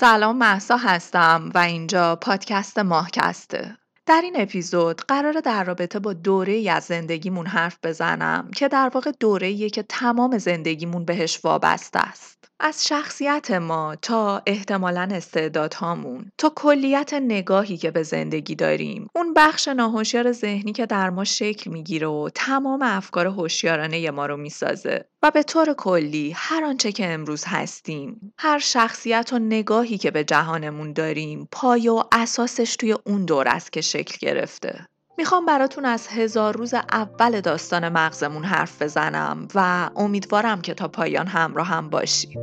سلام محسا هستم و اینجا پادکست ماهکسته. در این اپیزود قرار در رابطه با دوره از زندگیمون حرف بزنم که در واقع دوره که تمام زندگیمون بهش وابسته است. از شخصیت ما تا احتمالا استعدادهامون تا کلیت نگاهی که به زندگی داریم اون بخش ناهوشیار ذهنی که در ما شکل می‌گیره و تمام افکار هوشیارانه ما رو می‌سازه و به طور کلی هر آنچه که امروز هستیم هر شخصیت و نگاهی که به جهانمون داریم پایه و اساسش توی اون دور است که شکل گرفته. می‌خوام براتون از هزار روز اول داستان مغزمون حرف بزنم و امیدوارم که تا پایان همراه هم باشی.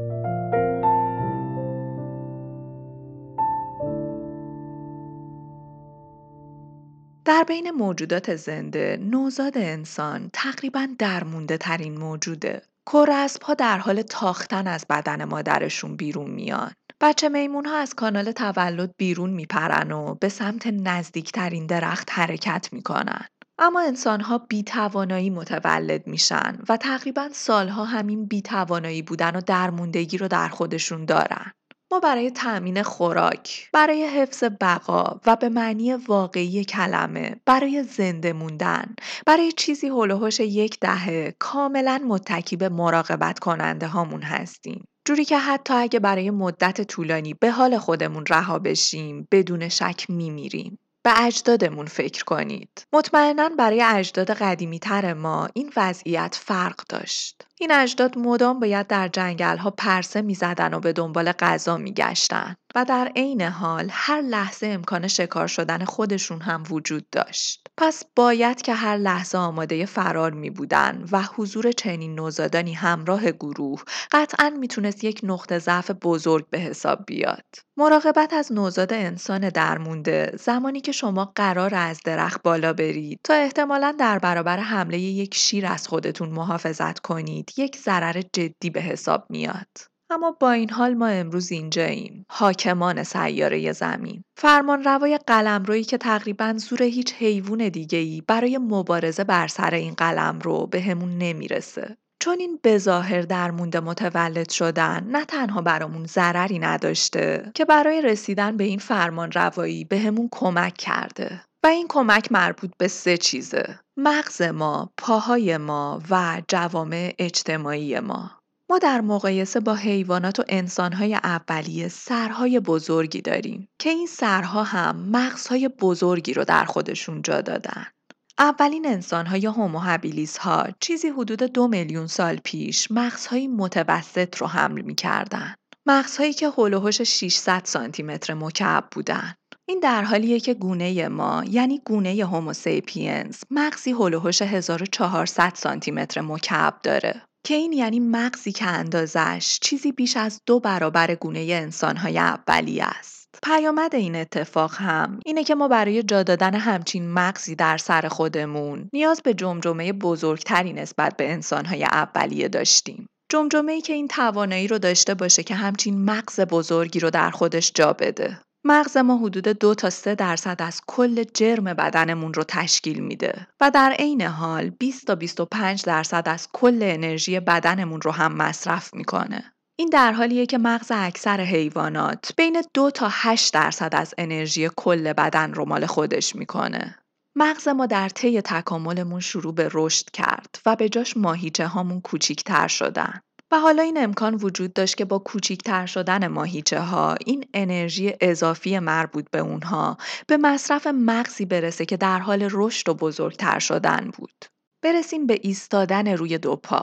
در بین موجودات زنده نوزاد انسان تقریبا درمونده ترین موجوده. کورسب در حال تاختن از بدن مادرشون بیرون میان. بچه میمون ها از کانال تولد بیرون میپرن و به سمت نزدیکترین درخت حرکت می‌کنن. اما انسان ها بی توانایی متولد میشن و تقریبا سالها همین بی توانایی بودن و درموندگی رو در خودشون دارن. ما برای تأمین خوراک، برای حفظ بقا و به معنی واقعی کلمه، برای زنده موندن، برای چیزی هلوهوش یک دهه کاملا متکی به مراقبت کننده هامون هستیم. جوری که حتی اگه برای مدت طولانی به حال خودمون رها بشیم بدون شک میمیریم. به اجدادمون فکر کنید. مطمئنا برای اجداد قدیمی تر ما این وضعیت فرق داشت. این اجداد مدام باید در جنگل ها پرسه می زدن و به دنبال غذا می گشتن و در عین حال هر لحظه امکان شکار شدن خودشون هم وجود داشت. پس باید که هر لحظه آماده فرار می بودن و حضور چنین نوزادانی همراه گروه قطعا می‌تونست یک نقطه ضعف بزرگ به حساب بیاد. مراقبت از نوزاد انسان درمونده زمانی که شما قرار از درخت بالا برید تا احتمالا در برابر حمله یک شیر از خودتون محافظت کنید یک ضرر جدی به حساب میاد. اما با این حال ما امروز اینجاییم. حاکمان سیاره زمین. فرمان روای روی که تقریبا زور هیچ حیوان دیگه ای برای مبارزه بر سر این قلم رو به همون نمی‌رسه. چون این بظاهر در مونده متولد شدن نه تنها برامون ضرری نداشته که برای رسیدن به این فرمان روایی به همون کمک کرده. و این کمک مربوط به سه چیزه. مغز ما، پاهای ما و جوامع اجتماعی ما. ما در مقایسه با حیوانات و انسانهای اولیه سرهای بزرگی داریم که این سرها هم مغزهای بزرگی رو در خودشون جا دادن. اولین انسانهای هومو هابیلیس ها چیزی حدود دو میلیون سال پیش مغزهای متوسط رو حمل می کردن. مغزهایی که هلوهوش 600 سانتی متر مکعب بودن. این در حالیه که گونه ما یعنی گونه هوموسیپینز مغزی هلوهوش 1400 سانتی متر مکعب داره. که این یعنی مغزی که اندازش چیزی بیش از دو برابر گونه انسانهای اولی است. پیامد این اتفاق هم اینه که ما برای جا دادن همچین مغزی در سر خودمون نیاز به جمجمه بزرگتری نسبت به انسانهای اولیه داشتیم. جمجمه ای که این توانایی رو داشته باشه که همچین مغز بزرگی رو در خودش جا بده. مغز ما حدود دو تا 3 درصد از کل جرم بدنمون رو تشکیل میده و در عین حال 20 تا 25 درصد از کل انرژی بدنمون رو هم مصرف می‌کنه. این در حالیه که مغز اکثر حیوانات بین دو تا 8 درصد از انرژی کل بدن رو مال خودش می‌کنه. مغز ما در طی تکاملمون شروع به رشد کرد و به جاش ماهیچه هامون کوچیکتر شدن. و حالا این امکان وجود داشت که با کوچیکتر شدن ماهیچه ها این انرژی اضافی مربوط به اونها به مصرف مغزی برسه که در حال رشد و بزرگتر شدن بود. برسیم به ایستادن روی دو پا.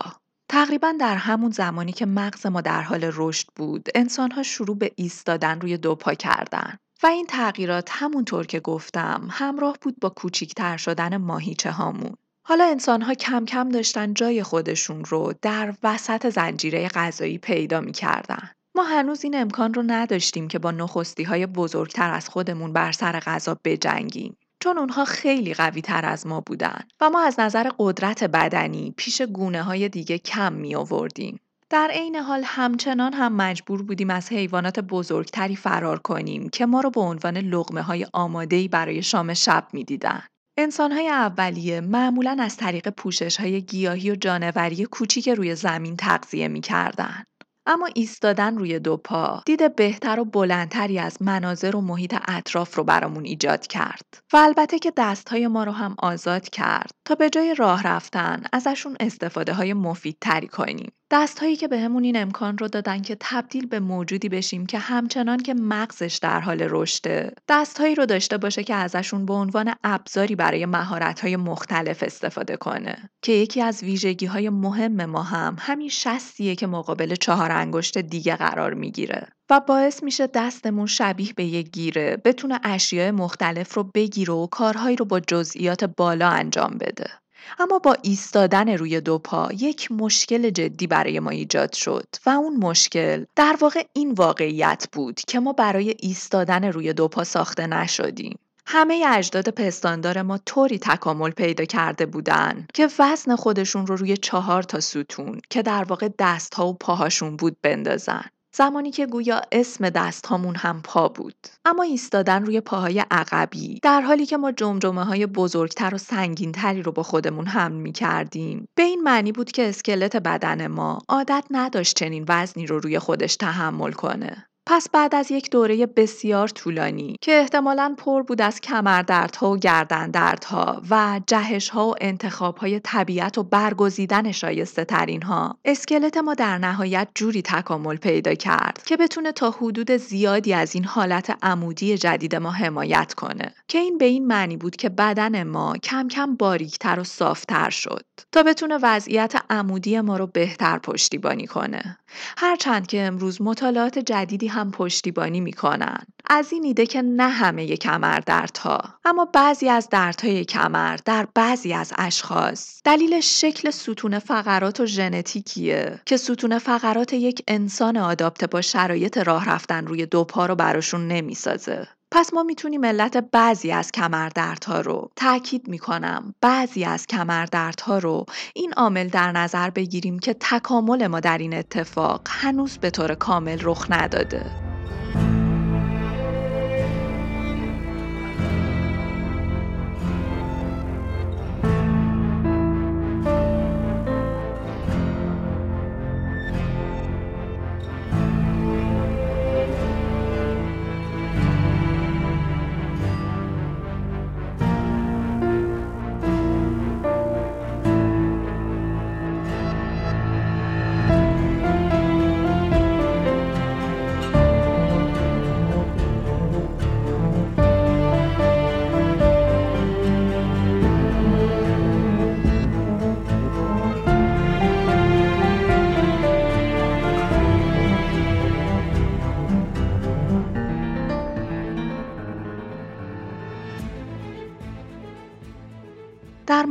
تقریبا در همون زمانی که مغز ما در حال رشد بود، انسانها شروع به ایستادن روی دو پا کردن. و این تغییرات همونطور که گفتم همراه بود با کوچیکتر شدن ماهیچه هامون. حالا انسانها کم کم داشتن جای خودشون رو در وسط زنجیره غذایی پیدا می‌کردن. ما هنوز این امکان رو نداشتیم که با نخستی های بزرگتر از خودمون بر سر غذا بجنگیم. چون اونها خیلی قوی تر از ما بودن و ما از نظر قدرت بدنی پیش گونه های دیگه کم می آوردیم. در عین حال همچنان هم مجبور بودیم از حیوانات بزرگتری فرار کنیم که ما رو به عنوان لغمه های آماده برای شام شب می‌دیدن. انسانهای اولیه معمولا از طریق پوشش های گیاهی و جانوری کوچیک روی زمین تغذیه می‌کردن. اما ایستادن روی دو پا دید بهتر و بلندتری از مناظر و محیط اطراف رو برامون ایجاد کرد و البته که دستهای ما رو هم آزاد کرد تا به جای راه رفتن ازشون استفاده های مفیدتری کنیم دستهایی که بهمون این امکان رو دادن که تبدیل به موجودی بشیم که همچنان که مغزش در حال رشده. دستهایی رو داشته باشه که ازشون به عنوان ابزاری برای مهارت‌های مختلف استفاده کنه. که یکی از ویژگی های مهم ما هم همین شستیه که مقابل چهار انگشت دیگه قرار می‌گیره. و باعث میشه دستمون شبیه به یک گیره بتونه اشیاء مختلف رو بگیره و کارهایی رو با جزئیات بالا انجام بده. اما با ایستادن روی دو پا یک مشکل جدی برای ما ایجاد شد و اون مشکل در واقع این واقعیت بود که ما برای ایستادن روی دو پا ساخته نشدیم. همه اجداد پستاندار ما طوری تکامل پیدا کرده بودن که وزن خودشون رو روی چهار تا ستون که در واقع دستها و پاهاشون بود بندازن. زمانی که گویا اسم دست هامون هم پا بود. اما ایستادن روی پاهای عقبی. در حالی که ما جمجمه های بزرگتر و سنگینتری رو با خودمون حمل می کردیم به این معنی بود که اسکلت بدن ما عادت نداشت چنین وزنی رو روی خودش تحمل کنه. پس بعد از یک دوره بسیار طولانی که احتمالا پر بود از کمردردها و گردندردها و جهشها و انتخابهای طبیعت و برگزیدن شایسته ترین ها اسکلت ما در نهایت جوری تکامل پیدا کرد که بتونه تا حدود زیادی از این حالت عمودی جدید ما حمایت کنه که این به این معنی بود که بدن ما کم کم باریکتر و صافتر شد تا بتونه وضعیت عمودی ما رو بهتر پشتیبانی کنه. هرچند که امروز مطالعات جدیدی هم پشتیبانی می‌کنن. از این ایده که نه همه کمر دردها اما بعضی از دردهای کمر در بعضی از اشخاص. دلیل شکل ستون فقرات و ژنتیکیه که ستون فقرات یک انسان آداپته با شرایط راه رفتن روی دو پا رو براشون نمی‌سازه. پس ما می‌تونیم علت بعضی از کمردردها رو تاکید می‌کنم بعضی از کمردردها رو این عامل در نظر بگیریم که تکامل ما در این اتفاق هنوز به طور کامل رخ نداده.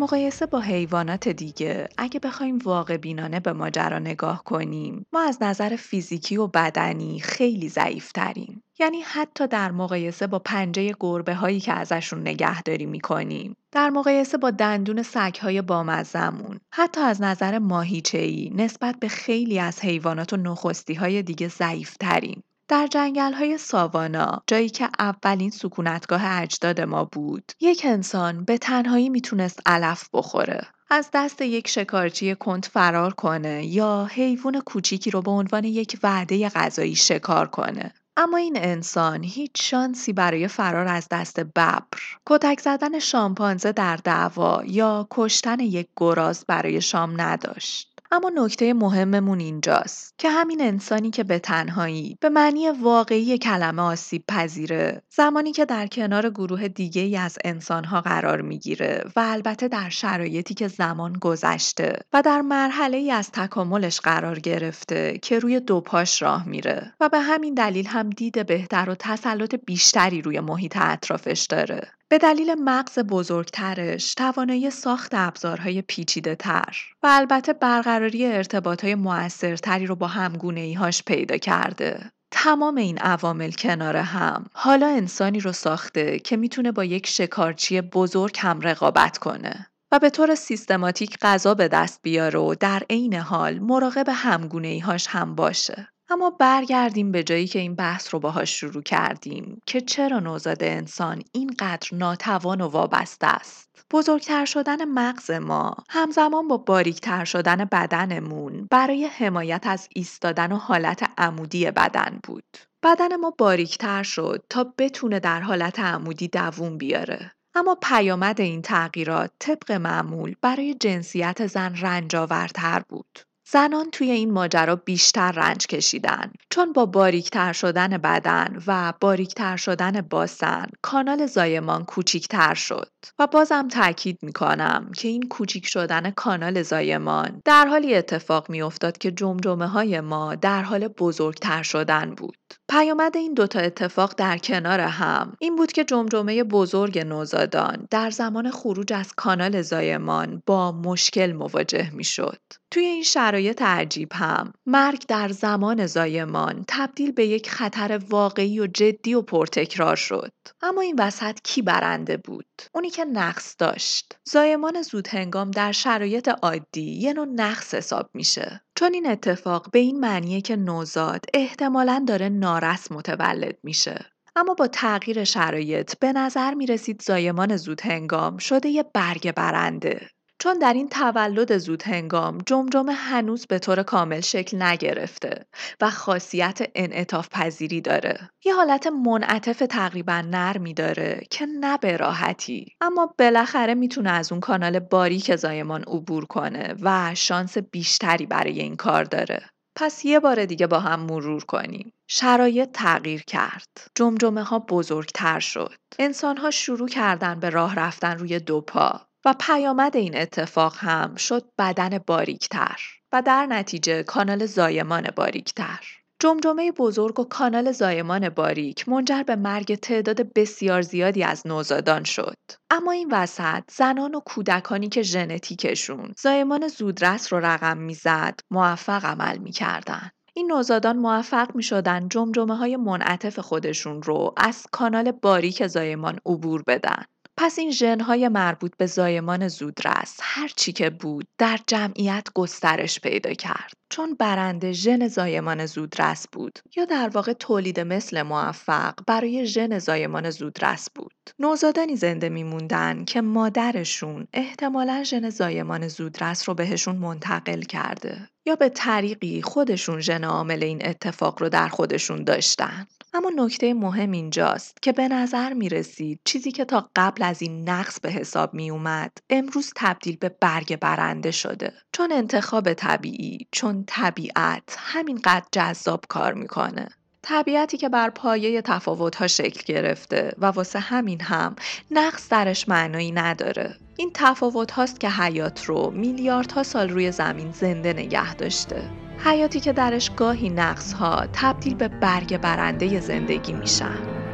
مقایسه با حیوانات دیگه. اگه بخوایم واقع بینانه به ماجرا نگاه کنیم ما از نظر فیزیکی و بدنی خیلی ضعیف تریم. یعنی حتی در مقایسه با پنجه گربه هایی که ازشون نگهداری می‌کنیم. در مقایسه با دندون سگ های بامزمون حتی از نظر ماهیچه‌ای نسبت به خیلی از حیوانات و نخستی های دیگه ضعیف تریم در جنگل ساوانا جایی که اولین سکونتگاه اجداد ما بود یک انسان به تنهایی می‌تونست علف بخوره از دست یک شکارچی کند فرار کنه یا حیوان کوچیکی رو به عنوان یک وعده غذایی شکار کنه اما این انسان هیچ شانسی برای فرار از دست ببر، کتک زدن شامپانزه در دعوا یا کشتن یک گراز برای شام نداشت. اما نکته مهممون اینجاست که همین انسانی که به تنهایی به معنی واقعی کلمه آسیب پذیره زمانی که در کنار گروه دیگه ای از انسانها قرار می‌گیره و البته در شرایطی که زمان گذشته و در مرحله ای از تکاملش قرار گرفته که روی دو پاش راه میره و به همین دلیل هم دید بهتر و تسلط بیشتری روی محیط اطرافش داره. به دلیل مغز بزرگترش توانایی ساخت ابزارهای پیچیده تر و البته برقراری ارتباطهای موثرتری رو با همگونه هاش پیدا کرده. تمام این عوامل کنار هم حالا انسانی رو ساخته که می‌تونه با یک شکارچی بزرگ هم رقابت کنه و به طور سیستماتیک غذا به دست بیاره و در عین حال مراقب همگونه هاش هم باشه. اما برگردیم به جایی که این بحث رو باهاش شروع کردیم که چرا نوزاد انسان اینقدر ناتوان و وابسته است. بزرگتر شدن مغز ما همزمان با باریکتر شدن بدنمون برای حمایت از ایستادن و حالت عمودی بدن بود. بدن ما باریکتر شد تا بتونه در حالت عمودی دووم بیاره. اما پیامد این تغییرات طبق معمول برای جنسیت زن رنجاورتر بود. زنان توی این ماجرا بیشتر رنج کشیدن. چون با باریکتر شدن بدن و باریکتر شدن باسن کانال زایمان کوچیکتر شد. و بازم تاکید می‌کنم که این کوچیک شدن کانال زایمان در حالی اتفاق میافتاد که جمجمه های ما در حال بزرگتر شدن بود. پیامد این دوتا اتفاق در کنار هم این بود که جمجمه بزرگ نوزادان در زمان خروج از کانال زایمان با مشکل مواجه می‌شد. توی این شرایط عجیب هم مرگ در زمان زایمان تبدیل به یک خطر واقعی و جدی و پرتکرار شد. اما این وسط کی برنده بود؟ اونی که نقص داشت. زایمان زود هنگام در شرایط عادی یه نوع نقص حساب میشه. چون این اتفاق به این معنیه که نوزاد احتمالا داره نارس متولد میشه. اما با تغییر شرایط به نظر می رسید زایمان زود هنگام شده یه برگ برنده. چون در این تولد زود هنگام جمجمه هنوز به طور کامل شکل نگرفته و خاصیت انعطاف پذیری داره. یه حالت منعطف تقریبا نرمی داره که نه راحتی اما بالاخره می‌تونه از اون کانال باریک زایمان عبور کنه و شانس بیشتری برای این کار داره. پس یه بار دیگه با هم مرور کنیم. شرایط تغییر کرد. جمجمه ها بزرگتر شد. انسان ها شروع کردن به راه رفتن روی دو پا. و پیامد این اتفاق هم شد بدن باریکتر و در نتیجه کانال زایمان باریکتر. جمجمه بزرگ و کانال زایمان باریک منجر به مرگ تعداد بسیار زیادی از نوزادان شد. اما این وسط زنان و کودکانی که ژنتیکشون زایمان زودرس رو رقم می‌زد موفق عمل می‌کردن. این نوزادان موفق می شدن جمجمه های منعطف خودشون رو از کانال باریک زایمان عبور بدن. پس این ژنهای مربوط به زایمان زودرس هر چی که بود در جمعیت گسترش پیدا کرد. چون برنده ژن زایمان زودرس بود یا در واقع تولید مثل موفق برای ژن زایمان زودرس بود. نوزادانی زنده میموندن که مادرشون احتمالا ژن زایمان زودرس رو بهشون منتقل کرده. یا به طریقی خودشون ژن عامل این اتفاق رو در خودشون داشتن؟ اما نکته مهم اینجاست که به نظر می رسید چیزی که تا قبل از این نقص به حساب می اومد امروز تبدیل به برگ برنده شده. چون انتخاب طبیعی چون طبیعت همینقدر جذاب کار می‌کنه. طبیعتی که بر پایه تفاوتها شکل گرفته و واسه همین هم نقص درش معنایی نداره. این تفاوت هاست که حیات رو میلیاردها سال روی زمین زنده نگه داشته. حیاتی که درش گاهی نقص ها تبدیل به برگ برنده زندگی میشن.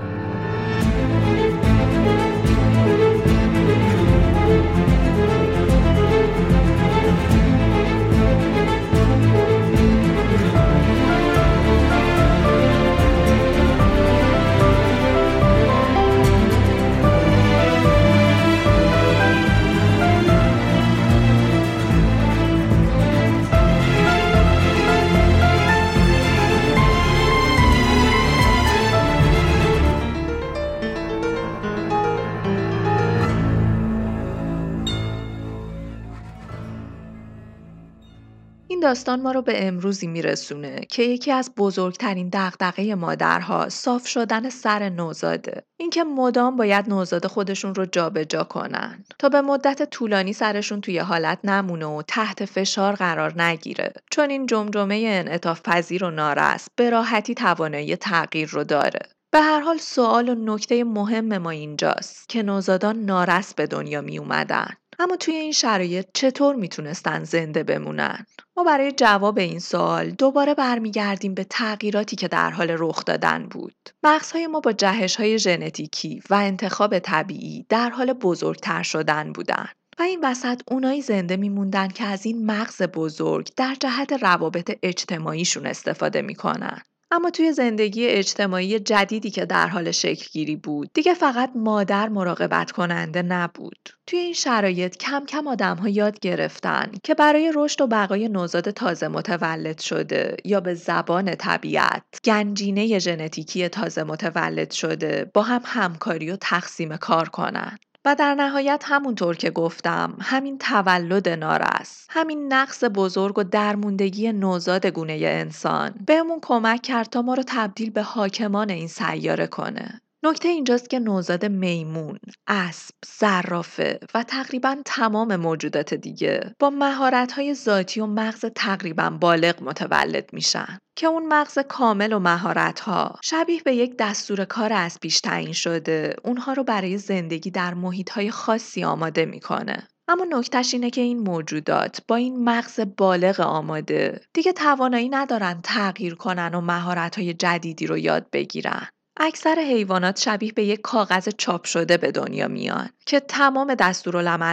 داستان ما رو به امروزی میرسونه که یکی از بزرگترین دغدغه مادرها صاف شدن سر نوزاده. اینکه مدام باید نوزاد خودشون رو جابجا کنن. تا به مدت طولانی سرشون توی حالت نمونه و تحت فشار قرار نگیره. چون این جمجمه انعطاف پذیر و نارس به راحتی توانایی تغییر رو داره. به هر حال سوال و نکته مهم ما اینجاست که نوزادان نارس به دنیا می اومدن اما توی این شرایط چطور می‌تونستن زنده بمونن؟ ما برای جواب این سوال دوباره برمیگردیم به تغییراتی که در حال رخ دادن بود. مغزهای ما با جهش های ژنتیکی و انتخاب طبیعی در حال بزرگتر شدن بودن. و این وسط اونایی زنده میموندن که از این مغز بزرگ در جهت روابط اجتماعیشون استفاده می‌کنن. اما توی زندگی اجتماعی جدیدی که در حال شکلگیری بود دیگه فقط مادر مراقبت کننده نبود. توی این شرایط کم کم آدم ها یاد گرفتن که برای رشد و بقای نوزاد تازه متولد شده یا به زبان طبیعت گنجینه ژنتیکی تازه متولد شده با هم همکاری و تقسیم کار کنن. و در نهایت همونطور که گفتم همین تولد نارس همین نقص بزرگ و درموندگی نوزاد گونه انسان. بهمون کمک کرد تا ما رو تبدیل به حاکمان این سیاره کنه. نکته اینجاست که نوزاد میمون، اسب، صرافه و تقریبا تمام موجودات دیگه با مهارت‌های ذاتی و مغز تقریبا بالغ متولد میشن. که اون مغز کامل و مهارت‌ها شبیه به یک دستور کار از پیش تعیین شده اونها رو برای زندگی در محیط‌های خاصی آماده می‌کنه. اما نکتش اینه که این موجودات با این مغز بالغ آماده دیگه توانایی ندارن تغییر کنن و مهارت‌های جدیدی رو یاد بگیرن. اکثر حیوانات شبیه به یک کاغذ چاپ شده به دنیا میان که تمام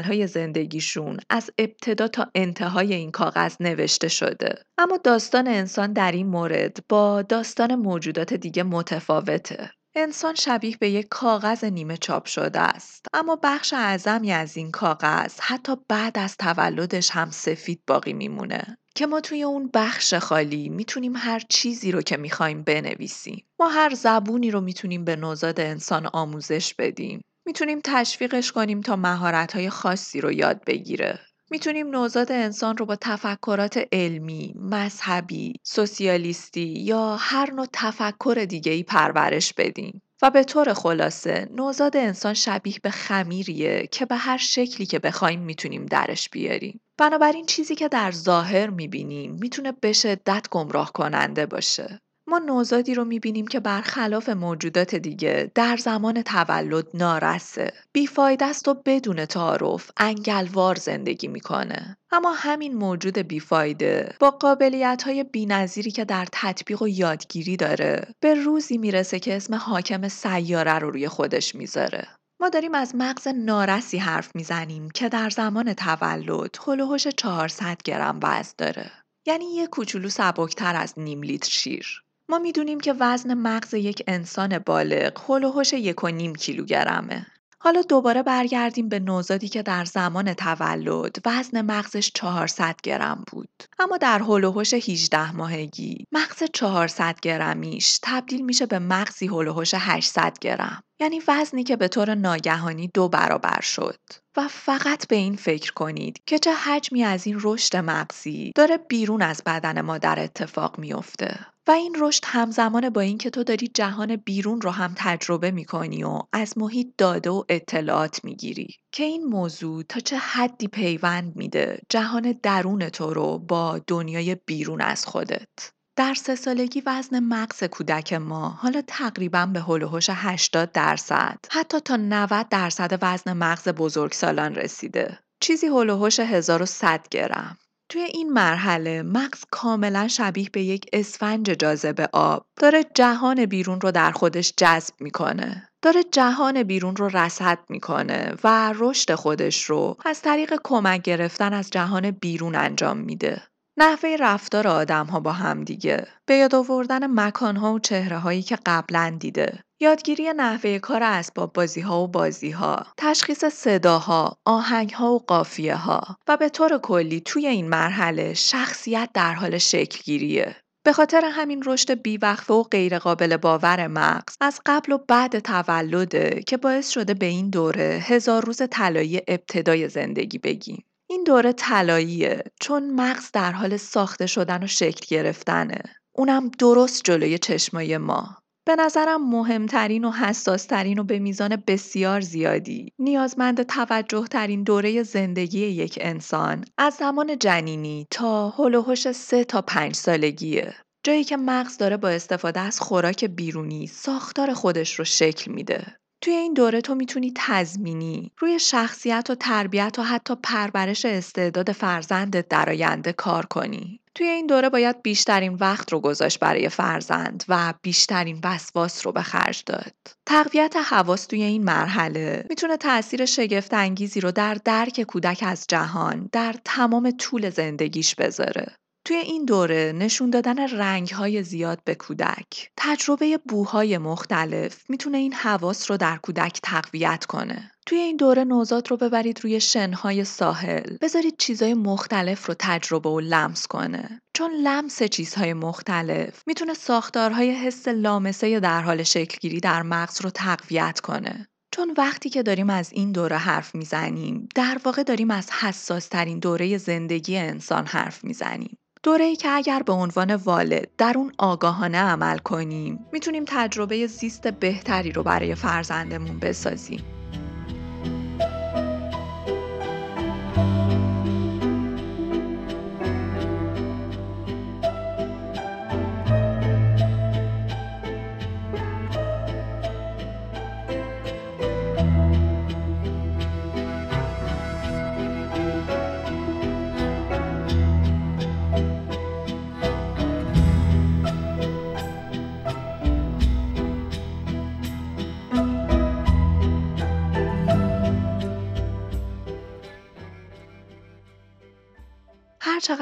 های زندگیشون از ابتدا تا انتهای این کاغذ نوشته شده. اما داستان انسان در این مورد با داستان موجودات دیگه متفاوته. انسان شبیه به یک کاغذ نیمه چاپ شده است. اما بخش اعظمی از این کاغذ حتی بعد از تولدش هم سفید باقی میمونه. که ما توی اون بخش خالی می‌تونیم هر چیزی رو که می‌خوایم بنویسیم. ما هر زبونی رو می‌تونیم به نوزاد انسان آموزش بدیم. می‌تونیم تشویقش کنیم تا مهارت‌های خاصی رو یاد بگیره. می‌تونیم نوزاد انسان رو با تفکرات علمی، مذهبی، سوسیالیستی یا هر نوع تفکر دیگه ای پرورش بدیم. و به طور خلاصه نوزاد انسان شبیه به خمیریه که به هر شکلی که بخوایم می‌تونیم درش بیاریم. بنابراین چیزی که در ظاهر می‌بینیم می‌تونه به شدت گمراه کننده باشه. ما نوزادی رو می‌بینیم که برخلاف موجودات دیگه در زمان تولد نارسه. بیفایده است و بدون تعارف انگلوار زندگی می‌کنه. اما همین موجود بیفایده با قابلیت های بینظیری که در تطبیق و یادگیری داره به روزی می‌رسه که اسم حاکم سیاره رو روی خودش می‌ذاره. ما داریم از مغز نارسی حرف می‌زنیم که در زمان تولد هلوهوش 400 گرم وزن داره. یعنی یه کوچولو سبکتر از نیم لیتر شیر. ما می‌دونیم که وزن مغز یک انسان بالغ هلوهوش یک و نیم کیلوگرمه. حالا دوباره برگردیم به نوزادی که در زمان تولد وزن مغزش 400 گرم بود. اما در هلوهوش 18 ماهگی مغز 400 گرمیش تبدیل میشه به مغزی هلوهوش 800 گرم. یعنی وزنی که به طور ناگهانی دو برابر شد. و فقط به این فکر کنید که چه حجمی از این رشد مغزی داره بیرون از بدن مادر اتفاق میافته. و این رشد همزمان با اینکه تو داری جهان بیرون رو هم تجربه می‌کنی و از محیط داده و اطلاعات می‌گیری که این موضوع تا چه حدی پیوند میده جهان درون تو رو با دنیای بیرون از خودت؟ در سه سالگی وزن مغز کودک ما حالا تقریبا به هلوهوش 80 درصد حتی تا 90 درصد وزن مغز بزرگسالان رسیده. چیزی هلوهوش 1100 گرم. توی این مرحله مغز کاملا شبیه به یک اسفنج جاذبه آب. داره جهان بیرون رو در خودش جذب می‌کنه. داره جهان بیرون رو رصد می‌کنه و رشد خودش رو از طریق کمک گرفتن از جهان بیرون انجام میده. نحوه رفتار آدم ها با هم دیگه. به یاد آوردن مکان ها و چهره هایی که قبلا دیده. یادگیری نحوه کار اسباب بازی ها و بازی ها، تشخیص صداها، آهنگ ها و قافیه ها و به طور کلی توی این مرحله شخصیت در حال شکلگیریه. به خاطر همین رشد بیوقفه و غیرقابل باور مغز از قبل و بعد تولده که باعث شده به این دوره هزار روز طلایی ابتدای زندگی بگیم. این دوره طلاییه چون مغز در حال ساخته شدن و شکل گرفتنه. اونم درست جلوی چشمای ما. به نظرم مهمترین و حساسترین و به میزان بسیار زیادی نیازمند توجه ترین دوره زندگی یک انسان از زمان جنینی تا هلوهوش سه تا پنج سالگیه. جایی که مغز داره با استفاده از خوراک بیرونی ساختار خودش رو شکل میده. توی این دوره تو می‌تونی تضمینی روی شخصیت و تربیت و حتی پرورش استعداد فرزندت در آینده کار کنی. توی این دوره باید بیشترین وقت رو گذاشت برای فرزند و بیشترین وسواس رو به خرج داد. تقویت حواس توی این مرحله می‌تونه تاثیر شگفت انگیزی رو در درک کودک از جهان در تمام طول زندگیش بذاره. توی این دوره نشون دادن رنگ‌های زیاد به کودک، تجربه بوهای مختلف می‌تونه این حواس رو در کودک تقویت کنه. توی این دوره نوزاد رو ببرید روی شنهای ساحل. بذارید چیزهای مختلف رو تجربه و لمس کنه. چون لمس چیزهای مختلف می‌تونه ساختارهای حس لامسه در حال شکلگیری در مغز رو تقویت کنه. چون وقتی که داریم از این دوره حرف می‌زنیم در واقع داریم از حساس ترین دوره زندگی انسان حرف می‌زنیم. دوره ای که اگر به عنوان والد در اون آگاهانه عمل کنیم می‌تونیم تجربه زیست بهتری رو برای فرزندمون بسازیم.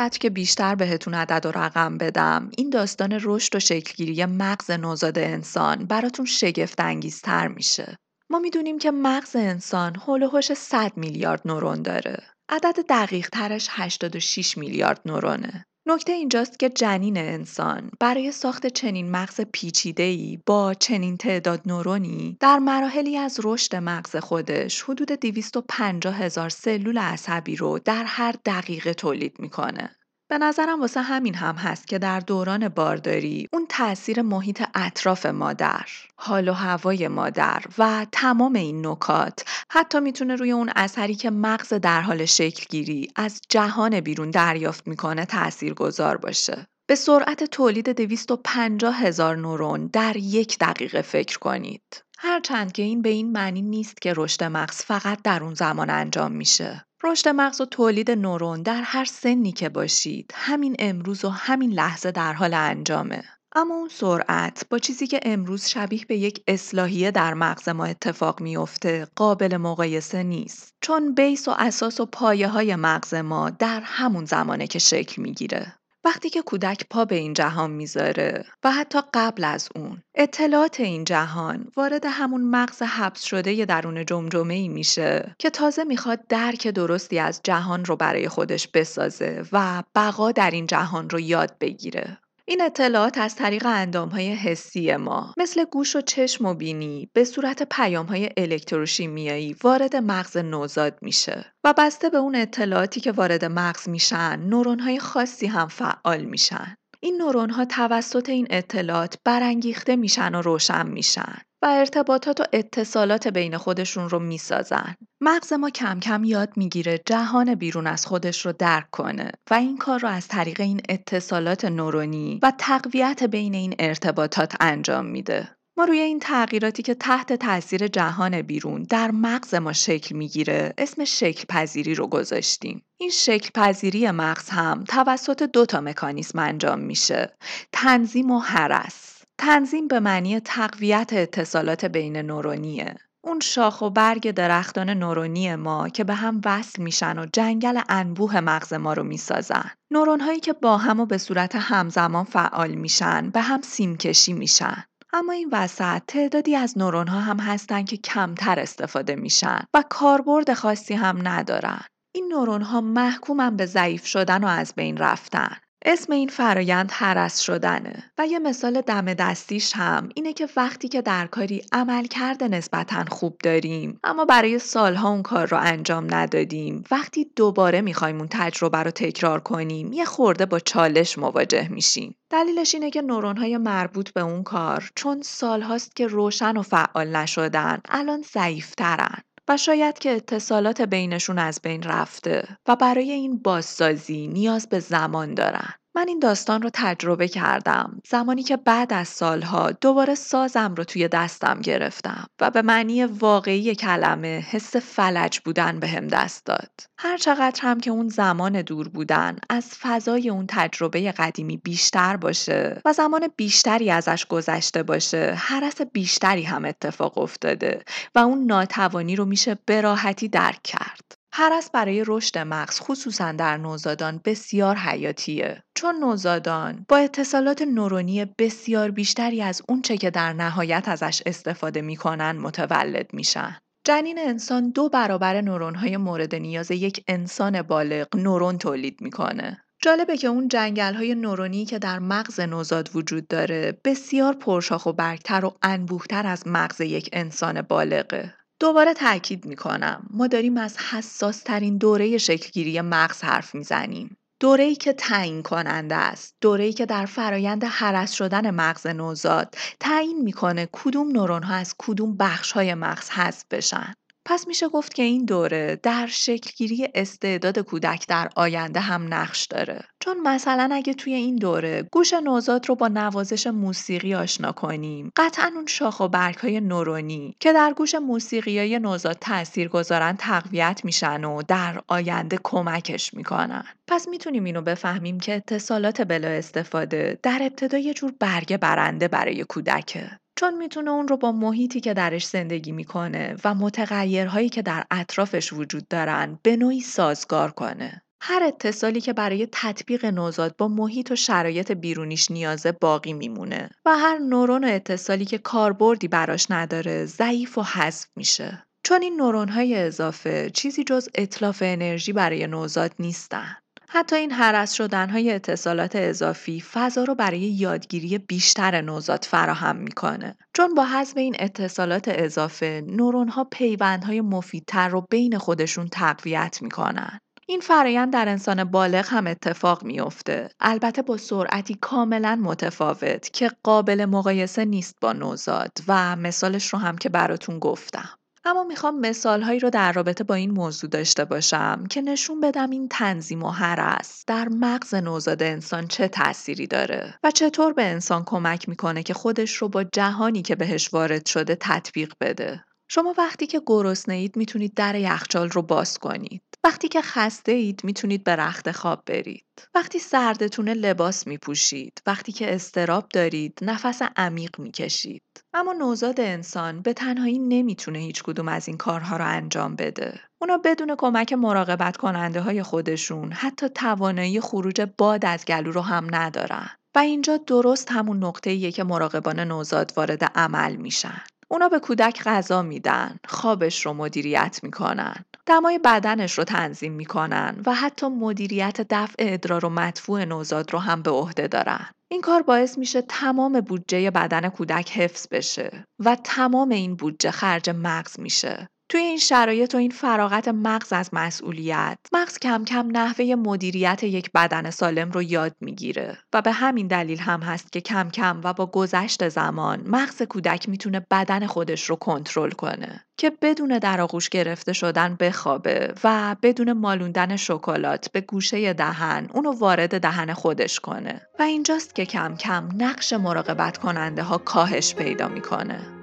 چقدر که بیشتر بهتون عدد و رقم بدم. این داستان رشد و شکلگیری مغز نوزاد انسان براتون شگفت انگیزتر میشه. ما می‌دونیم که مغز انسان حول و 100 میلیارد نورون داره. عدد دقیق ترش 86 میلیارد نورونه. نکته اینجاست که جنین انسان برای ساخت چنین مغز پیچیده‌ای با چنین تعداد نورونی در مراحلی از رشد مغز خودش حدود 250 هزار سلول عصبی رو در هر دقیقه تولید می‌کنه. به نظرم واسه همین هم هست که در دوران بارداری اون تاثیر محیط اطراف مادر، حال و هوای مادر و تمام این نکات حتی می‌تونه روی اون اثری که مغز در حال شکل گیری از جهان بیرون دریافت می‌کنه تأثیر گذار باشه. به سرعت تولید 250 هزار نورون در یک دقیقه فکر کنید. هرچند که این به این معنی نیست که رشد مغز فقط در اون زمان انجام میشه. رشد مغز و تولید نورون در هر سنی که باشید همین امروز و همین لحظه در حال انجامه. اما اون سرعت با چیزی که امروز شبیه به یک اصلاحیه در مغز ما اتفاق میافته قابل مقایسه نیست چون بیس و اساس و پایه های مغز ما در همون زمانه که شکل می‌گیره وقتی که کودک پا به این جهان می‌ذاره و حتی قبل از اون اطلاعات این جهان وارد همون مغز حبس شده درون جمجمه ای میشه که تازه می‌خواد درک درستی از جهان رو برای خودش بسازه و بقا در این جهان رو یاد بگیره. این اطلاعات از طریق های حسی ما مثل گوش و چشم و بینی به صورت های الکتروشیمیایی وارد مغز نوزاد میشه و بسته به اون اطلاعاتی که وارد مغز میشن های خاصی هم فعال میشن. این نورون ها توسط این اطلاعات برانگیخته میشن و روشن میشن و ارتباطات و اتصالات بین خودشون رو می‌سازن. مغز ما کم کم یاد می‌گیره جهان بیرون از خودش رو درک کنه و این کار رو از طریق این اتصالات نورونی و تقویت بین این ارتباطات انجام میده. روی این تغییراتی که تحت تاثیر جهان بیرون در مغز ما شکل می‌گیره اسم شکل پذیری رو گذاشتیم. این شکل پذیری مغز هم توسط دو تا مکانیسم انجام میشه. تنظیم و حرس. تنظیم به معنی تقویت اتصالات بین نورونیه. اون شاخ و برگ درختان نورونی ما که به هم وصل میشن و جنگل انبوه مغز ما رو می‌سازن. نورون هایی که با هم و به صورت همزمان فعال میشن به هم سیمکشی میشن. اما این وسط تعدادی از نورون ها هم هستن که کمتر استفاده میشن و کاربرد خاصی هم ندارن. این نورون ها محکومن به ضعیف شدن و از بین رفتن. اسم این فرایند هرس شدنه و یه مثال دم دستیش هم اینه که وقتی که در کاری عمل کرده نسبتا خوب داریم اما برای سالها اون کار رو انجام ندادیم. وقتی دوباره می‌خوایم اون تجربه رو تکرار کنیم یه خورده با چالش مواجه میشیم. دلیلش اینه که های مربوط به اون کار چون سالهاست که روشن و فعال نشدن الان ضعیفترن. و شاید که اتصالات بینشون از بین رفته و برای این بازسازی نیاز به زمان دارن. من این داستان رو تجربه کردم زمانی که بعد از سالها دوباره سازم رو توی دستم گرفتم و به معنی واقعی کلمه حس فلج بودن به هم دست داد. هر چقدر هم که اون زمان دور بودن از فضای اون تجربه قدیمی بیشتر باشه و زمان بیشتری ازش گذشته باشه حرس بیشتری هم اتفاق افتاده و اون ناتوانی رو میشه به راحتی درک کرد. هرس برای رشد مغز خصوصا در نوزادان بسیار حیاتیه چون نوزادان با اتصالات نورونی بسیار بیشتری از اونچه که در نهایت ازش استفاده می‌کنن متولد میشن. جنین انسان دو برابر نورون‌های مورد نیاز یک انسان بالغ نورون تولید می‌کنه. جالبه که اون جنگل های نورونی که در مغز نوزاد وجود داره بسیار پرشاخ و برگتر و انبوهتر از مغز یک انسان بالغه. دوباره تاکید می‌کنم. ما داریم از حساس ترین دوره شکلگیری مغز حرف می‌زنیم. دوره ای که تعیین کننده است. دوره ای که در فرایند حرس شدن مغز نوزاد تعیین می‌کنه کدوم نورون ها از کدوم بخش های مغز حذف بشن. پس میشه گفت که این دوره در شکلگیری استعداد کودک در آینده هم نقش داره. چون مثلا اگه توی این دوره گوش نوزاد رو با نوازش موسیقی آشنا کنیم قطعا اون شاخ و برگ های نورونی که در گوش موسیقی های نوزاد تأثیر گذارن تقویت میشن و در آینده کمکش می‌کنن. پس می‌تونیم اینو بفهمیم که اتصالات بلا استفاده در ابتدا یه جور برگ برنده برای کودکه. چون می‌تونه اون رو با محیطی که درش زندگی می‌کنه و متغیرهایی که در اطرافش وجود دارن به نوعی سازگار کنه. هر اتصالی که برای تطبیق نوزاد با محیط و شرایط بیرونیش نیازه باقی میمونه و هر نورون و اتصالی که کاربردی براش نداره ضعیف و حذف میشه. چون این نورون های اضافه چیزی جز اطلاف انرژی برای نوزاد نیستن. حتی این حرس شدنهای اتصالات اضافی فضا رو برای یادگیری بیشتر نوزاد فراهم می‌کنه. چون با حذف این اتصالات اضافه نورون ها پیوندهای مفیدتر رو بین خودشون تقویت می‌کنن. این فرایند در انسان بالغ هم اتفاق میافته. البته با سرعتی کاملا متفاوت که قابل مقایسه نیست با نوزاد و مثالش رو هم که براتون گفتم. اما می‌خوام مثالهایی رو در رابطه با این موضوع داشته باشم که نشون بدم این تنظیم و هرس در مغز نوزاد انسان چه تأثیری داره و چطور به انسان کمک می‌کنه که خودش رو با جهانی که بهش وارد شده تطبیق بده. شما وقتی که گرسنه اید می‌تونید در یخچال رو باز کنید. وقتی که خسته اید می‌تونید به رخت خواب برید. وقتی سردتونه لباس میپوشید. وقتی که استراب دارید نفس عمیق می‌کشید. اما نوزاد انسان به تنهایی نمی‌تونه هیچ کدوم از این کارها رو انجام بده. اونا بدون کمک مراقبت کننده های خودشون حتی توانایی خروج باد از گلو رو هم ندارن. و اینجا درست همون نقطه که مراقبان نوزاد وارد عمل میشن. اونا به کودک غذا میدن، خوابش رو مدیریت می‌کنن، دمای بدنش رو تنظیم می‌کنن و حتی مدیریت دفع ادرار و مدفوع نوزاد رو هم به عهده دارن. این کار باعث میشه تمام بودجه بدن کودک حفظ بشه و تمام این بودجه خرج مغز میشه. توی این شرایط و این فراغت مغز از مسئولیت مغز کم کم نحوه مدیریت یک بدن سالم رو یاد می‌گیره و به همین دلیل هم هست که کم کم و با گذشت زمان مغز کودک می‌تونه بدن خودش رو کنترل کنه که بدون در آغوش گرفته شدن بخوابه و بدون مالوندن شکلات به گوشه دهن اونو وارد دهن خودش کنه. و اینجاست که کم کم نقش مراقبت کننده ها کاهش پیدا می‌کنه.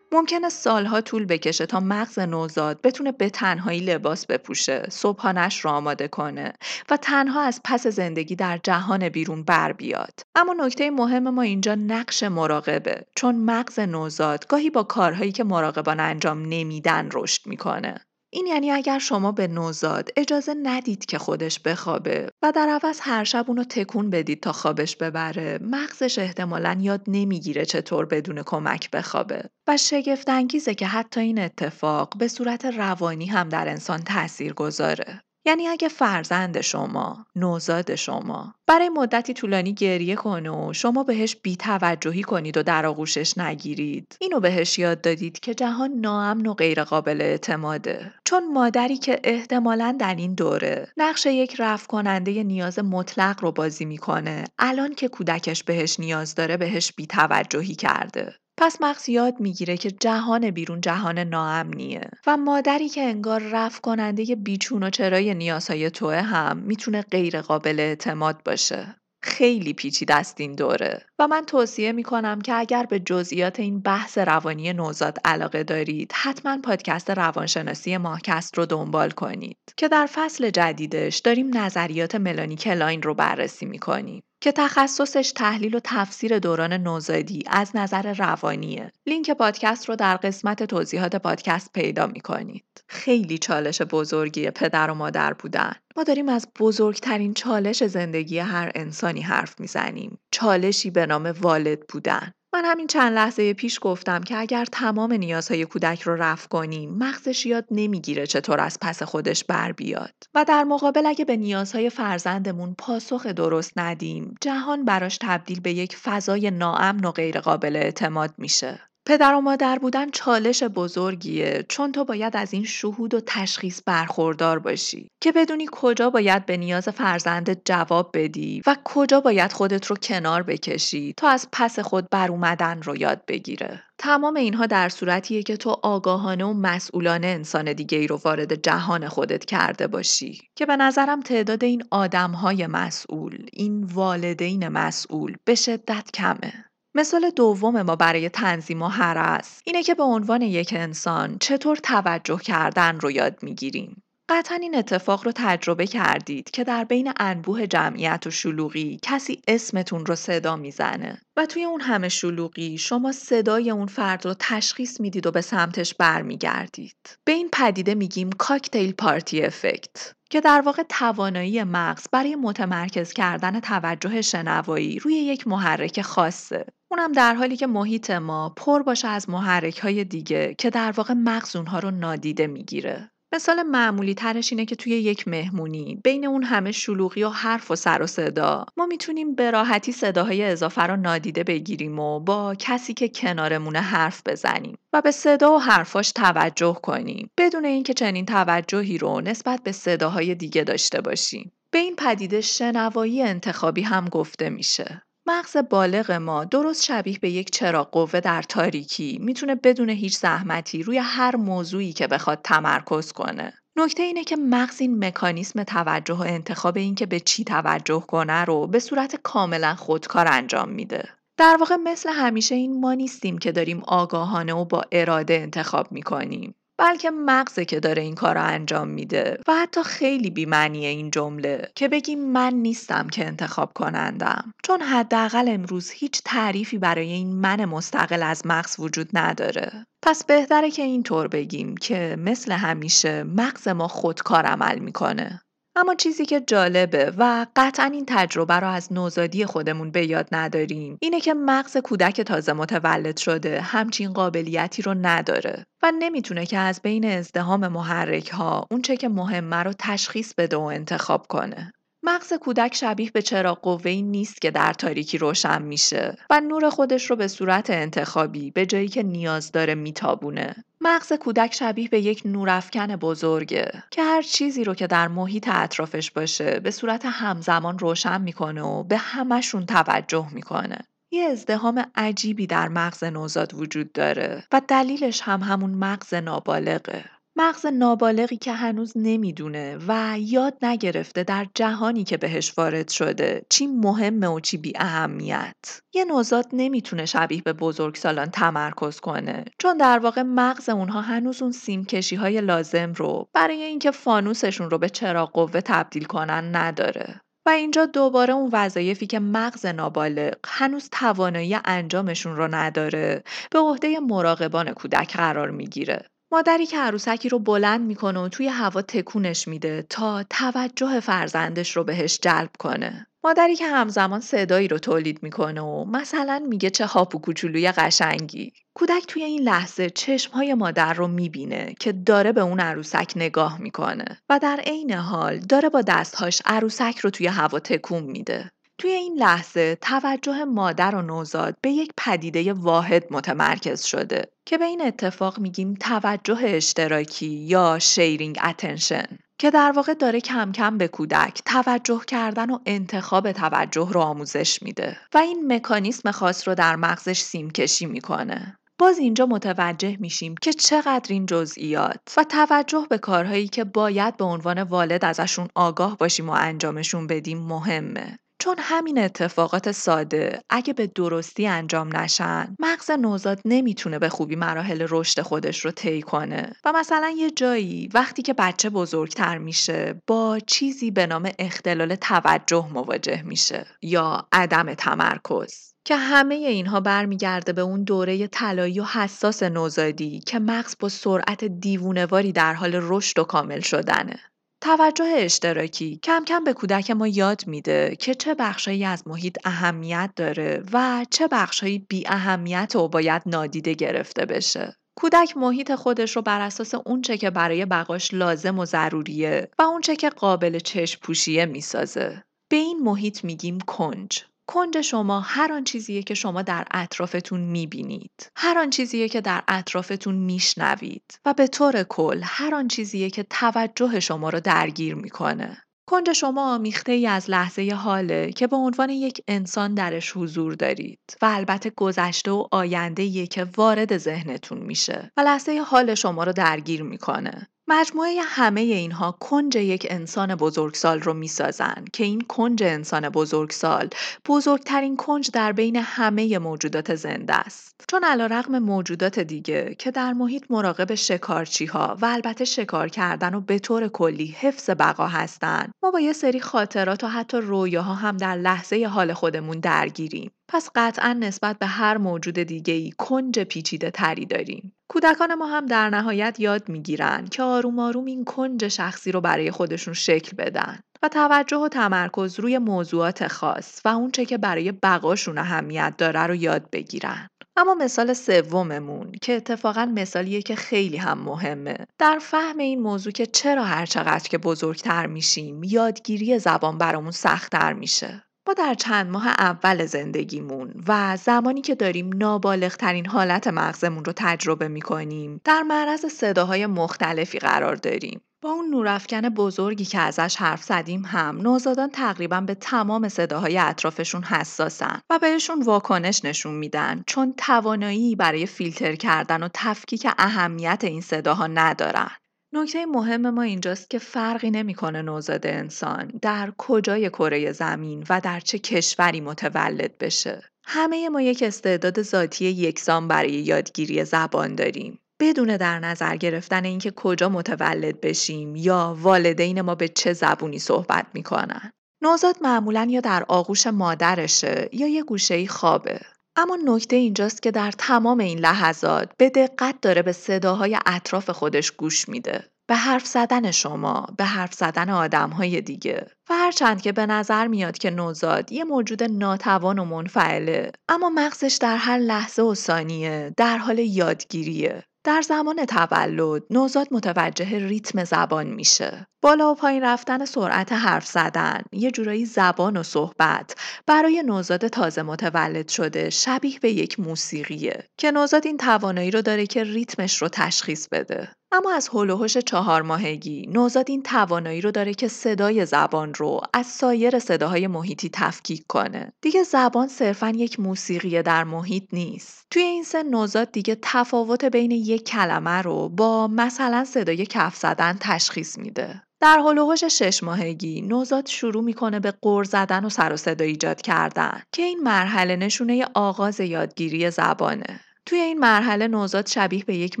ممکنه سالها طول بکشه تا مغز نوزاد بتونه به تنهایی لباس بپوشه، صبحانش رو آماده کنه و تنها از پس زندگی در جهان بیرون بر بیاد. اما نکته مهم ما اینجا نقش مراقبه چون مغز نوزاد گاهی با کارهایی که مراقبان انجام نمیدن رشد می‌کنه. این یعنی اگر شما به نوزاد اجازه ندید که خودش بخوابه و در عوض هر شب اونو تکون بدید تا خوابش ببره مغزش احتمالا یاد نمی‌گیره چطور بدون کمک بخوابه و شگفت انگیزه که حتی این اتفاق به صورت روانی هم در انسان تأثیر گذاره. یعنی اگه فرزند شما، نوزاد شما برای مدتی طولانی گریه کنه و شما بهش بیتوجهی کنید و در آغوشش نگیرید. اینو بهش یاد دادید که جهان ناامن و غیرقابل اعتماده. چون مادری که احتمالا در این دوره نقش یک رفع کننده نیاز مطلق رو بازی می‌کنه الان که کودکش بهش نیاز داره بهش بیتوجهی کرده. پس مغز یاد می‌گیره که جهان بیرون جهان ناامنیه و مادری که انگار رفع کننده بیچون و چرای نیازهای توه هم می‌تونه غیر قابل اعتماد باشه. خیلی پیچیده است این دوره و من توصیه می کنم که اگر به جزئیات این بحث روانی نوزاد علاقه دارید حتما پادکست روانشناسی ماهکست رو دنبال کنید که در فصل جدیدش داریم نظریات ملانی کلاین رو بررسی می کنیم. که تخصصش تحلیل و تفسیر دوران نوزادی از نظر روانیه. لینک پادکست رو در قسمت توضیحات پادکست پیدا می‌کنید. خیلی چالش بزرگی پدر و مادر بودن. ما داریم از بزرگترین چالش زندگی هر انسانی حرف می‌زنیم. چالشی به نام والد بودن. من همین چند لحظه پیش گفتم که اگر تمام نیازهای کودک رو رفع کنیم مغزش یاد نمی‌گیره چطور از پس خودش بر بیاد. و در مقابل اگه به نیازهای فرزندمون پاسخ درست ندیم جهان براش تبدیل به یک فضای ناامن و غیرقابل اعتماد میشه. پدر و مادر بودن چالش بزرگیه چون تو باید از این شهود و تشخیص برخوردار باشی که بدونی کجا باید به نیاز فرزندت جواب بدی و کجا باید خودت رو کنار بکشی تا از پس خود بر اومدن رو یاد بگیره. تمام اینها در صورتیه که تو آگاهانه و مسئولانه انسان دیگه ای رو وارد جهان خودت کرده باشی که به نظرم تعداد این آدمهای مسئول این والدین مسئول به شدت کمه مثال دوم ما برای تنظیم و هرس اینه که به عنوان یک انسان چطور توجه کردن رو یاد می‌گیریم. قطعا این اتفاق رو تجربه کردید که در بین انبوه جمعیت و شلوغی کسی اسمتون رو صدا می‌زنه و توی اون همه شلوغی شما صدای اون فرد رو تشخیص می‌دید و به سمتش برمیگردید. به این پدیده میگیم کاکتیل پارتی افکت که در واقع توانایی مغز برای متمرکز کردن توجه شنوایی روی یک محرک خاصه اونم در حالی که محیط ما پر باشه از محرک های دیگه که در واقع مغز اونها رو نادیده می‌گیره. مثال معمولی ترش اینه که توی یک مهمونی بین اون همه شلوغی و حرف و سر و صدا ما می‌تونیم به راحتی صداهای اضافه رو نادیده بگیریم و با کسی که کنارمونه حرف بزنیم و به صدا و حرفاش توجه کنیم بدون اینکه چنین توجهی رو نسبت به صداهای دیگه داشته باشیم. به این پدیده شنوایی انتخابی هم گفته میشه. مغز بالغ ما درست شبیه به یک چراغ قوه در تاریکی می‌تونه بدون هیچ زحمتی روی هر موضوعی که بخواد تمرکز کنه. نکته اینه که مغز این مکانیسم توجه و انتخاب اینکه به چی توجه کنه رو به صورت کاملا خودکار انجام میده. در واقع مثل همیشه این ما نیستیم که داریم آگاهانه و با اراده انتخاب می‌کنیم. بلکه مغزه که داره این کار رو انجام میده. و حتی خیلی بیمعنیه این جمله که بگیم من نیستم که انتخاب کنندم. چون حداقل امروز هیچ تعریفی برای این من مستقل از مغز وجود نداره. پس بهتره که اینطور بگیم که مثل همیشه مغز ما خودکار عمل می‌کنه. اما چیزی که جالبه و قطعا این تجربه رو از نوزادی خودمون به یاد نداریم اینه که مغز کودک تازه متولد شده همچین قابلیتی رو نداره و نمی‌تونه که از بین ازدهام محرک ها اونچه که مهمه رو تشخیص بده و انتخاب کنه. مغز کودک شبیه به چراغ قوه‌ای نیست که در تاریکی روشن میشه و نور خودش رو به صورت انتخابی به جایی که نیاز داره میتابونه. مغز کودک شبیه به یک نورافکن بزرگه که هر چیزی رو که در محیط اطرافش باشه به صورت همزمان روشن می‌کنه و به همشون توجه می‌کنه. یه ازدهام عجیبی در مغز نوزاد وجود داره و دلیلش هم همون مغز نابالغه. مغز نابالغی که هنوز نمی‌دونه و یاد نگرفته در جهانی که بهش وارد شده چی مهمه و چی بی اهمیت. یه نوزاد نمی‌تونه شبیه به بزرگسالان تمرکز کنه چون در واقع مغز اونها هنوز اون سیمکشی های لازم رو برای اینکه فانوسشون رو به چراغ قوه تبدیل کنن نداره. و اینجا دوباره اون وظایفی که مغز نابالغ هنوز توانایی انجامشون رو نداره به عهده مراقبان کودک قرار می‌گیره مادری که عروسکی رو بلند می‌کنه و توی هوا تکونش میده تا توجه فرزندش رو بهش جلب کنه. مادری که همزمان صدایی رو تولید می‌کنه و مثلا میگه چه هاپو کوچولوی قشنگی. کودک توی این لحظه چشمهای مادر رو می‌بینه که داره به اون عروسک نگاه می‌کنه و در عین حال داره با دستهاش عروسک رو توی هوا تکون میده. توی این لحظه توجه مادر و نوزاد به یک پدیده واحد متمرکز شده که به این اتفاق میگیم توجه اشتراکی یا شیرینگ اتنشن که در واقع داره کم کم به کودک توجه کردن و انتخاب توجه رو آموزش میده و این مکانیسم خاص رو در مغزش سیم کشی می‌کنه. باز اینجا متوجه میشیم که چقدر این جزئیات و توجه به کارهایی که باید به عنوان والد ازشون آگاه باشیم و انجامشون بدیم مهمه. چون همین اتفاقات ساده اگه به درستی انجام نشن مغز نوزاد نمی‌تونه به خوبی مراحل رشد خودش رو طی کنه و مثلا یه جایی وقتی که بچه بزرگتر میشه با چیزی به نام اختلال توجه مواجه میشه یا عدم تمرکز که همه اینها برمیگرده به اون دوره طلایی و حساس نوزادی که مغز با سرعت دیوونواری در حال رشد و کامل شدنه. توجه اشتراکی کم کم به کودک ما یاد میده که چه بخشایی از محیط اهمیت داره و چه بخشایی بی اهمیت و باید نادیده گرفته بشه. کودک محیط خودش رو بر اساس اونچه که برای بقاش لازم و ضروریه و اونچه که قابل چشم پوشیه می‌سازه. به این محیط میگیم کنج. کنج شما هر آن چیزیه که شما در اطرافتون می‌بینید. هر آن چیزیه که در اطرافتون میشنوید و به طور کل هر آن چیزیه که توجه شما رو درگیر می‌کنه. کنج شما آمیخته ای از لحظه حاله که به عنوان یک انسان درش حضور دارید و البته گذشته و آینده که وارد ذهنتون میشه و لحظه حال شما رو درگیر می‌کنه. مجموعه همه اینها کنج یک انسان بزرگسال رو می‌سازن که این کنج انسان بزرگسال بزرگترین کنج در بین همه موجودات زنده است. چون علا رقم موجودات دیگه که در محیط مراقب شکارچی ها و البته شکار کردن و به طور کلی حفظ بقا هستن ما با یه سری خاطرات و حتی رویاها هم در لحظه حال خودمون درگیریم. پس قطعا نسبت به هر موجود دیگه ای کنج پیچیده تری داریم. کودکان ما هم در نهایت یاد می‌گیرن که آروم آروم این کنج شخصی رو برای خودشون شکل بدن و توجه و تمرکز روی موضوعات خاص و اونچه که برای بقاشون اهمیت داره رو یاد بگیرن. اما مثال سوممون که اتفاقا مثالیه که خیلی هم مهمه در فهم این موضوع که چرا هر چقدر که بزرگتر میشیم یادگیری زبان برامون سختتر میشه ما در چند ماه اول زندگیمون و زمانی که داریم نابالغترین حالت مغزمون رو تجربه می‌کنیم در معرض صداهای مختلفی قرار داریم. با اون نورافکن بزرگی که ازش حرف زدیم هم نوزادان تقریبا به تمام صداهای اطرافشون حساسن و بهشون واکنش نشون میدن چون توانایی برای فیلتر کردن و تفکیک اهمیت این صداها ندارن. نکته مهم ما اینجاست که فرقی نمی‌کنه نوزاد انسان در کجای کره زمین و در چه کشوری متولد بشه. همه ما یک استعداد ذاتی یکسان برای یادگیری زبان داریم. بدون در نظر گرفتن اینکه کجا متولد بشیم یا والدین ما به چه زبونی صحبت می‌کنن. نوزاد معمولا یا در آغوش مادرشه یا یه گوشه خوابه. اما نکته اینجاست که در تمام این لحظات به دقت داره به صداهای اطراف خودش گوش میده. به حرف زدن شما، به حرف زدن آدمهای دیگه. و هرچند که به نظر میاد که نوزاد یه موجود ناتوان و منفعله اما مغزش در هر لحظه و ثانیه در حال یادگیریه در زمان تولد نوزاد متوجه ریتم زبان میشه. بالا و پایین رفتن سرعت حرف زدن، یه جورایی زبان و صحبت برای نوزاد تازه متولد شده شبیه به یک موسیقیه که نوزاد این توانایی رو داره که ریتمش رو تشخیص بده. اما از هلوهوش چهار ماهگی نوزاد این توانایی رو داره که صدای زبان رو از سایر صداهای محیطی تفکیک کنه. دیگه زبان صرفا یک موسیقی در محیط نیست. توی این سن نوزاد دیگه تفاوت بین یک کلمه رو با مثلا صدای کف زدن تشخیص میده. در هلوهوش شش ماهگی نوزاد شروع می‌کنه به قر زدن و سر و صدا ایجاد کردن که این مرحله نشونه آغاز یادگیری زبانه. توی این مرحله نوزاد شبیه به یک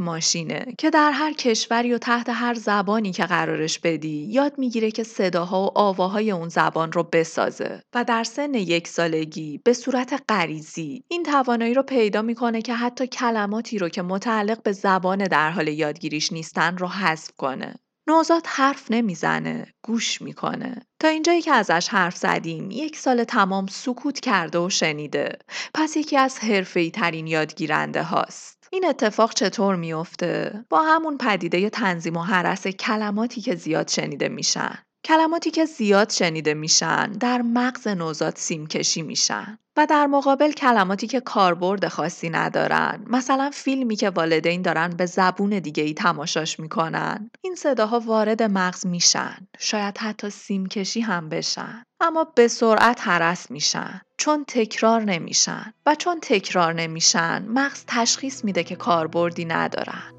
ماشینه که در هر کشوری و تحت هر زبانی که قرارش بدی یاد می‌گیره که صداها و آواهای اون زبان رو بسازه و در سن یک سالگی به صورت غریزی این توانایی رو پیدا می‌کنه که حتی کلماتی رو که متعلق به زبان در حال یادگیریش نیستن رو حذف کنه. نوزاد حرف نمی‌زنه، گوش می‌کنه. تا اینجایی که ازش حرف زدیم، یک سال تمام سکوت کرده و شنیده. پس یکی از حرفه‌ای ترین یادگیرنده هاست. این اتفاق چطور میافته؟ با همون پدیده تنظیم و حرس کلماتی که زیاد شنیده میشن. کلماتی که زیاد شنیده میشن در مغز نوزاد سیمکشی میشن و در مقابل کلماتی که کاربرد خاصی ندارن. مثلا فیلمی که والدین دارن به زبون دیگه ای تماشاش می‌کنن. این صداها وارد مغز میشن. شاید حتی سیمکشی هم بشن. اما به سرعت حرس میشن. چون تکرار نمیشن. و چون تکرار نمیشن مغز تشخیص میده که کاربردی ندارن.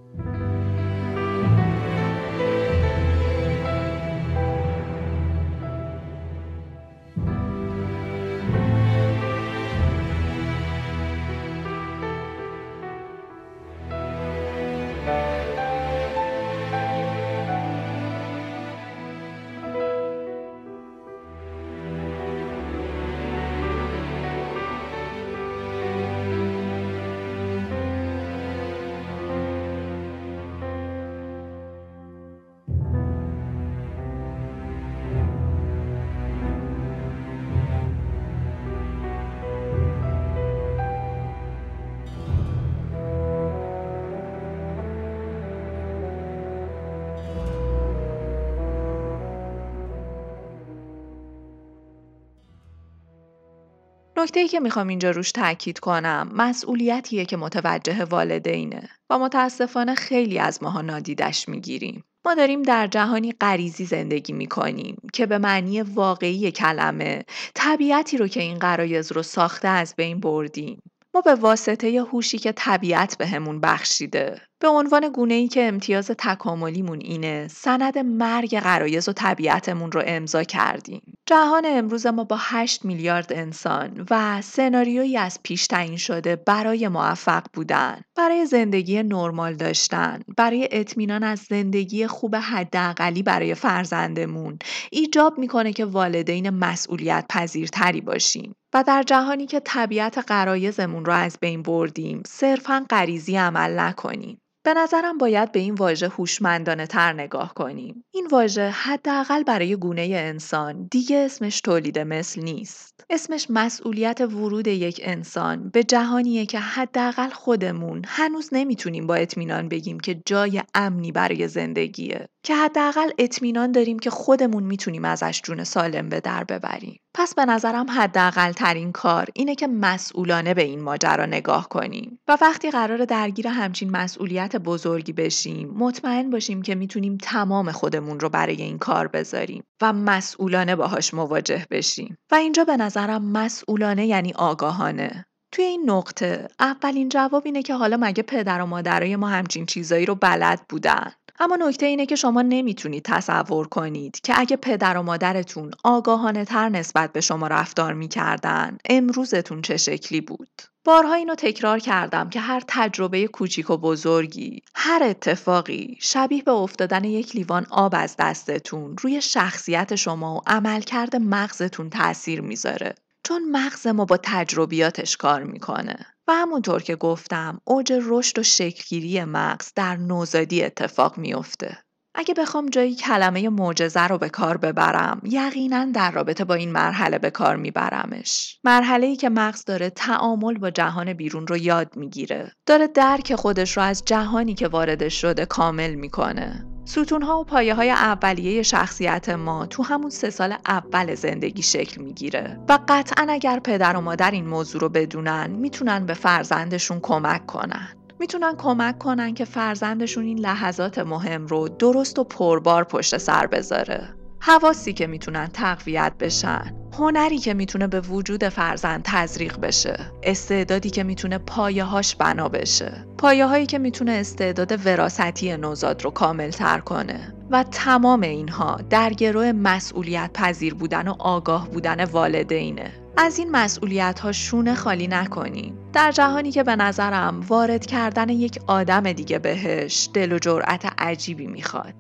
نکته که می‌خوام اینجا روش تاکید کنم مسئولیتیه که متوجه والدینه و متاسفانه خیلی از ماها نادیدش می‌گیریم. ما داریم در جهانی غریزی زندگی می‌کنیم که به معنی واقعی کلمه طبیعتی رو که این قرایز رو ساخته از بین بردیم. ما به واسطه هوشی که طبیعت بهمون بخشیده به عنوان گونه ای که امتیاز تکاملیمون اینه سند مرگ قرایز و طبیعتمون رو امضا کردیم. جهان امروز ما با 8 میلیارد انسان و سناریویی از پیش تعیین شده برای موفق بودن برای زندگی نرمال داشتن برای اطمینان از زندگی خوب حداقلی برای فرزندمون. ایجاب می‌کنه که والدین مسئولیت پذیرتری باشیم. و در جهانی که طبیعت قرایزمون رو از بین بردیم صرفا غریزی عمل نکنیم. به نظرم باید به این واژه هوشمندانه تر نگاه کنیم. این واژه حداقل برای گونه انسان دیگه اسمش تولید مثل نیست. اسمش مسئولیت ورود یک انسان به جهانیه که حداقل خودمون هنوز نمی‌تونیم با اطمینان بگیم که جای امنی برای زندگیه. که حداقل اطمینان داریم که خودمون می‌تونیم ازش جون سالم به در ببریم. پس به نظرم حداقل ترین کار اینه که مسئولانه به این ماجرا نگاه کنیم و وقتی قرار درگیر همچین مسئولیت بزرگی بشیم مطمئن باشیم که می‌تونیم تمام خودمون رو برای این کار بذاریم و مسئولانه باهاش مواجه بشیم و اینجا به نظرم مسئولانه یعنی آگاهانه. توی این نقطه اولین جواب اینه که حالا مگه پدر و مادرای ما همچین چیزایی رو بلد بودن؟ اما نکته اینه که شما نمی‌تونید تصور کنید که اگه پدر و مادرتون آگاهانه تر نسبت به شما رفتار می‌کردن امروزتون چه شکلی بود. بارها اینو تکرار کردم که هر تجربه کوچیک و بزرگی، هر اتفاقی شبیه به افتادن یک لیوان آب از دستتون روی شخصیت شما و عملکرد مغزتون تاثیر می‌ذاره. چون مغز ما با تجربیاتش کار می‌کنه. و همونطور که گفتم اوج رشد و شکلگیری مغز در نوزادی اتفاق میافته. اگه بخوام جایی کلمه معجزه رو به کار ببرم یقینا در رابطه با این مرحله به کار میبرمش. مرحله ای که مغز داره تعامل با جهان بیرون رو یاد می‌گیره. داره درک خودش رو از جهانی که واردش شده کامل می‌کنه. ستونها و پایه های اولیه شخصیت ما تو همون سه سال اول زندگی شکل می‌گیره و قطعا اگر پدر و مادر این موضوع رو بدونن می‌تونن به فرزندشون کمک کنن. می‌تونن کمک کنن که فرزندشون این لحظات مهم رو درست و پربار پشت سر بذاره. حواسی که می‌تونن تقویت بشن هنری که می‌تونه به وجود فرزند تزریق بشه استعدادی که می‌تونه پایه هاش بنا بشه پایه هایی که می‌تونه استعداد وراستی نوزاد رو کامل تر کنه و تمام اینها در گروه مسئولیت پذیر بودن و آگاه بودن والدینه. از این مسئولیت ها شونه خالی نکنیم در جهانی که به نظرم وارد کردن یک آدم دیگه بهش دل و جرأت عجیبی می‌خواد.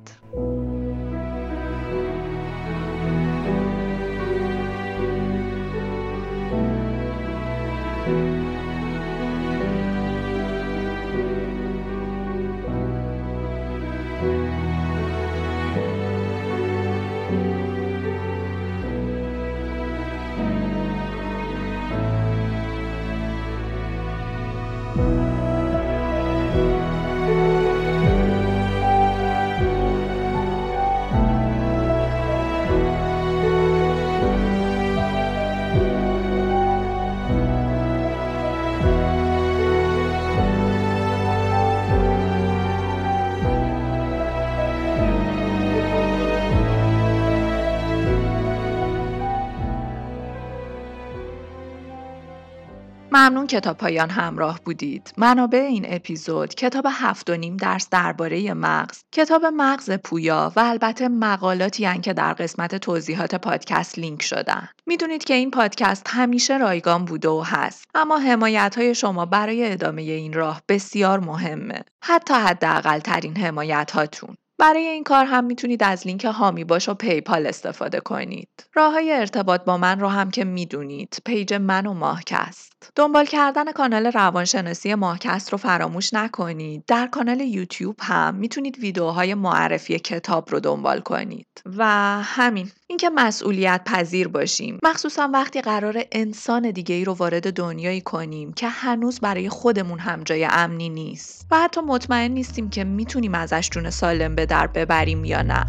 ممنون که تا پایان همراه بودید. منابع این اپیزود کتاب هفت و نیم درس درباره مغز، کتاب مغز پویا و البته مقالاتی هن که در قسمت توضیحات پادکست لینک شدن. می‌دونید که این پادکست همیشه رایگان بوده و هست اما حمایت های شما برای ادامه این راه بسیار مهمه. حتی حداقل ترین حمایت هاتون. برای این کار هم می‌تونید از لینک حامی باش و PayPal استفاده کنید. راه های ارتباط با من رو هم که می‌دونید پیج من و ماهکست. دنبال کردن کانال روانشناسی ماهکست رو فراموش نکنید. در کانال یوتیوب هم می‌تونید ویدیوهای معرفی کتاب رو دنبال کنید. و همین اینکه مسئولیت پذیر باشیم مخصوصا وقتی قرار انسان دیگه ای رو وارد دنیایی کنیم که هنوز برای خودمون هم جای امنی نیست و حتی مطمئن نیستیم که می‌تونیم ازش جون سالم در ببریم یا نه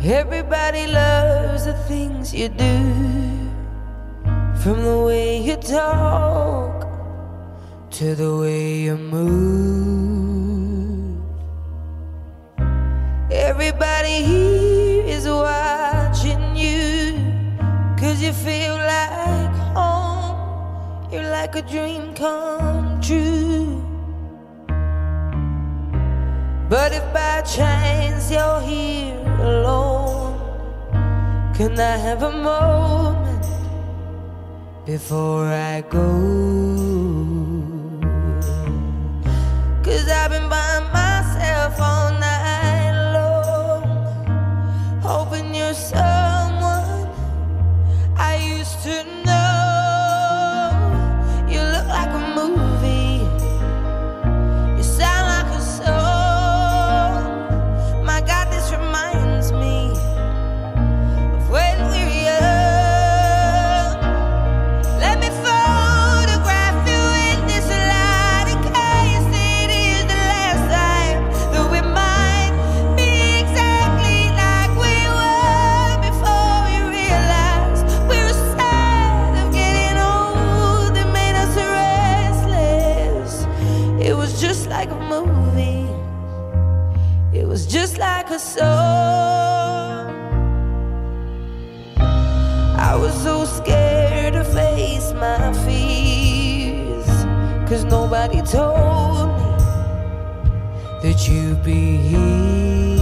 Everybody loves the things you do From the way you talk To the way you move Everybody here is watching you Cause you feel like home You're like a dream come true But if by chance you're here alone, can I have a moment before I go? Cause I've been by myself all night long, hoping you're someone song. I was so scared to face my fears. Cause nobody told me that you'd be here.